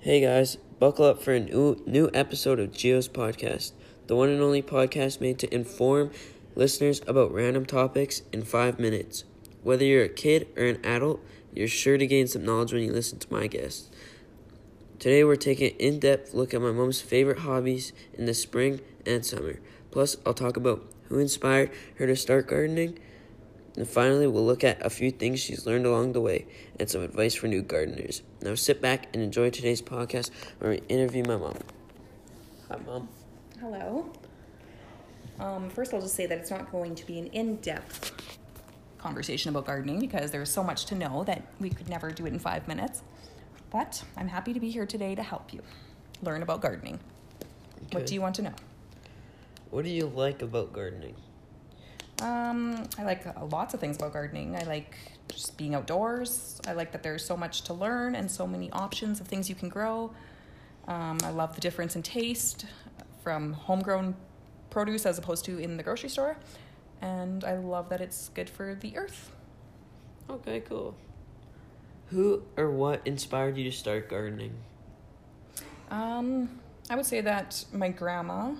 Hey guys, buckle up for a new, new episode of Geo's podcast, the one and only podcast made to inform listeners about random topics in five minutes. Whether you're a kid or an adult, you're sure to gain some knowledge when you listen to my guests. Today we're taking an in-depth look at my mom's favorite hobbies in the spring and summer. Plus, I'll talk about who inspired her to start gardening. And finally, we'll look at a few things she's learned along the way and some advice for new gardeners. Now, sit back and enjoy today's podcast where we interview my mom. Hi, Mom. Hello. Um, first, I'll just say that it's not going to be an in depth conversation about gardening because there's so much to know that we could never do it in five minutes. But I'm happy to be here today to help you learn about gardening. What do you want to know? What do you like about gardening? Um, I like uh, lots of things about gardening. I like just being outdoors. I like that there's so much to learn and so many options of things you can grow. Um, I love the difference in taste from homegrown produce as opposed to in the grocery store. And I love that it's good for the earth. Okay, cool. Who or what inspired you to start gardening? Um, I would say that my grandma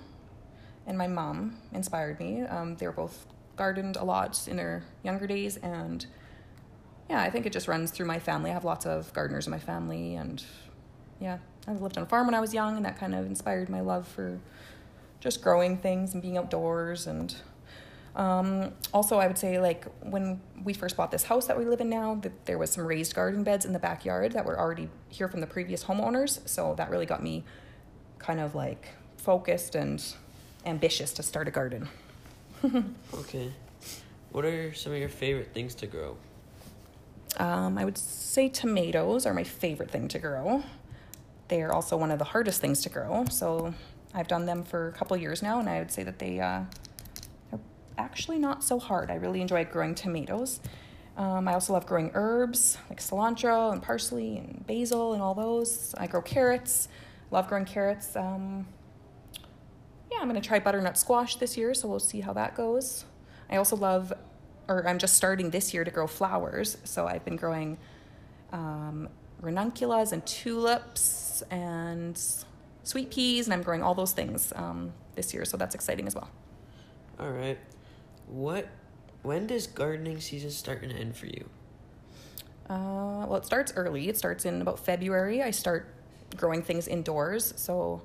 and my mom inspired me. Um, they were both gardened a lot in their younger days, and yeah, I think it just runs through my family. I have lots of gardeners in my family, and yeah, I lived on a farm when I was young, and that kind of inspired my love for just growing things and being outdoors and um, also, I would say like when we first bought this house that we live in now, that there was some raised garden beds in the backyard that were already here from the previous homeowners. So that really got me kind of like focused and ambitious to start a garden. Okay. What are some of your favorite things to grow? Um, I would say tomatoes are my favorite thing to grow. They are also one of the hardest things to grow. So I've done them for a couple years now, and I would say that they uh, are actually not so hard. I really enjoy growing tomatoes. Um, I also love growing herbs like cilantro and parsley and basil and all those. I grow carrots. Love growing carrots. Um, yeah, I'm going to try butternut squash this year, so we'll see how that goes. I also love, or I'm just starting this year to grow flowers. So I've been growing um, ranunculus and tulips and sweet peas, and I'm growing all those things um, this year. So that's exciting as well. All right. What? When does gardening season start and end for you? Uh, well, it starts early. It starts in about February. I start growing things indoors. So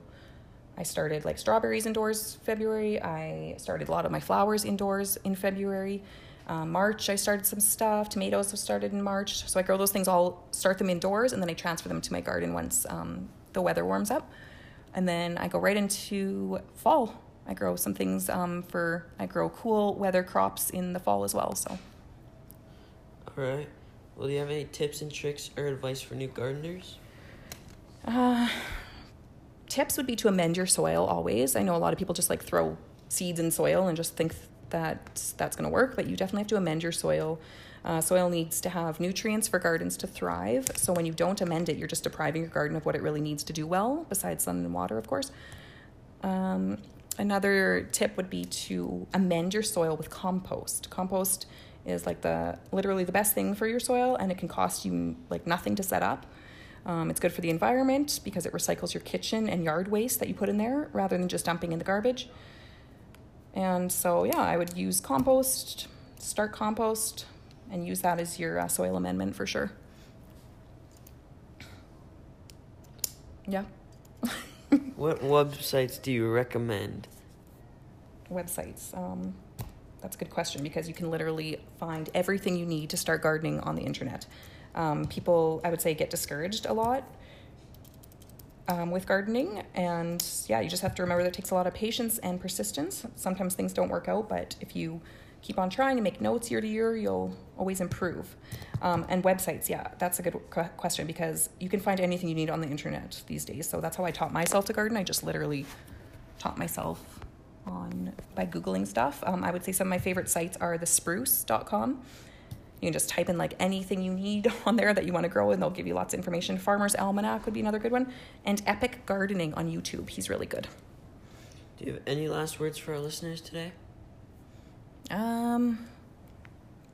I started like strawberries indoors February. I started a lot of my flowers indoors in February. Um, March, I started some stuff. Tomatoes have started in March. So I grow those things all, start them indoors, and then I transfer them to my garden once um, the weather warms up. And then I go right into fall. I grow some things um, for, I grow cool weather crops in the fall as well. So. All right. Well, do you have any tips and tricks or advice for new gardeners? Uh, tips would be to amend your soil always. I know a lot of people just like throw seeds in soil and just think that that's going to work, but you definitely have to amend your soil. Uh, soil needs to have nutrients for gardens to thrive. So when you don't amend it, you're just depriving your garden of what it really needs to do well, besides sun and water, of course. Um, another tip would be to amend your soil with compost. Compost is like the literally the best thing for your soil, and it can cost you like nothing to set up. Um, it's good for the environment because it recycles your kitchen and yard waste that you put in there rather than just dumping in the garbage. And so, yeah, I would use compost, start compost, and use that as your uh, soil amendment for sure. Yeah. What websites do you recommend? Websites. Um, that's a good question because you can literally find everything you need to start gardening on the internet. Um, people, I would say, get discouraged a lot um, with gardening. And yeah, you just have to remember that it takes a lot of patience and persistence. Sometimes things don't work out, but if you keep on trying and make notes year to year, you'll always improve. Um, and websites, yeah, that's a good question because you can find anything you need on the internet these days. So that's how I taught myself to garden. I just literally taught myself on by googling stuff. Um, I would say some of my favorite sites are thespruce.com. You can just type in like anything you need on there that you want to grow, and they'll give you lots of information. Farmer's Almanac would be another good one, and Epic Gardening on YouTube. He's really good. Do you have any last words for our listeners today? Um,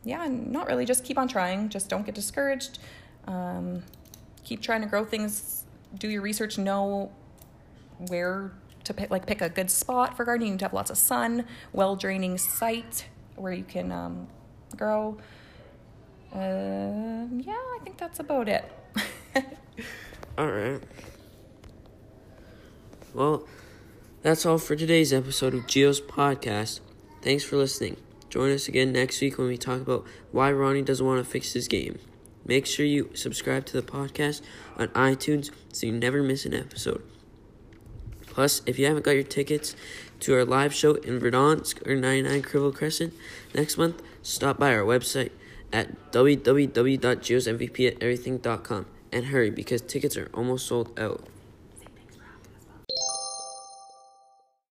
yeah, not really. Just keep on trying. Just don't get discouraged. Um, keep trying to grow things. Do your research. Know where to pick, like pick a good spot for gardening. You need to have lots of sun, well draining site where you can um, grow. Uh, yeah, I think that's about it. All right. Well, that's all for today's episode of Geo's podcast. Thanks for listening. Join us again next week when we talk about why Ronnie doesn't want to fix his game. Make sure you subscribe to the podcast on iTunes so you never miss an episode. Plus, if you haven't got your tickets to our live show in Verdansk or 99 Cribble Crescent next month, stop by our website at www.geosmvpateverything.com and hurry because tickets are almost sold out.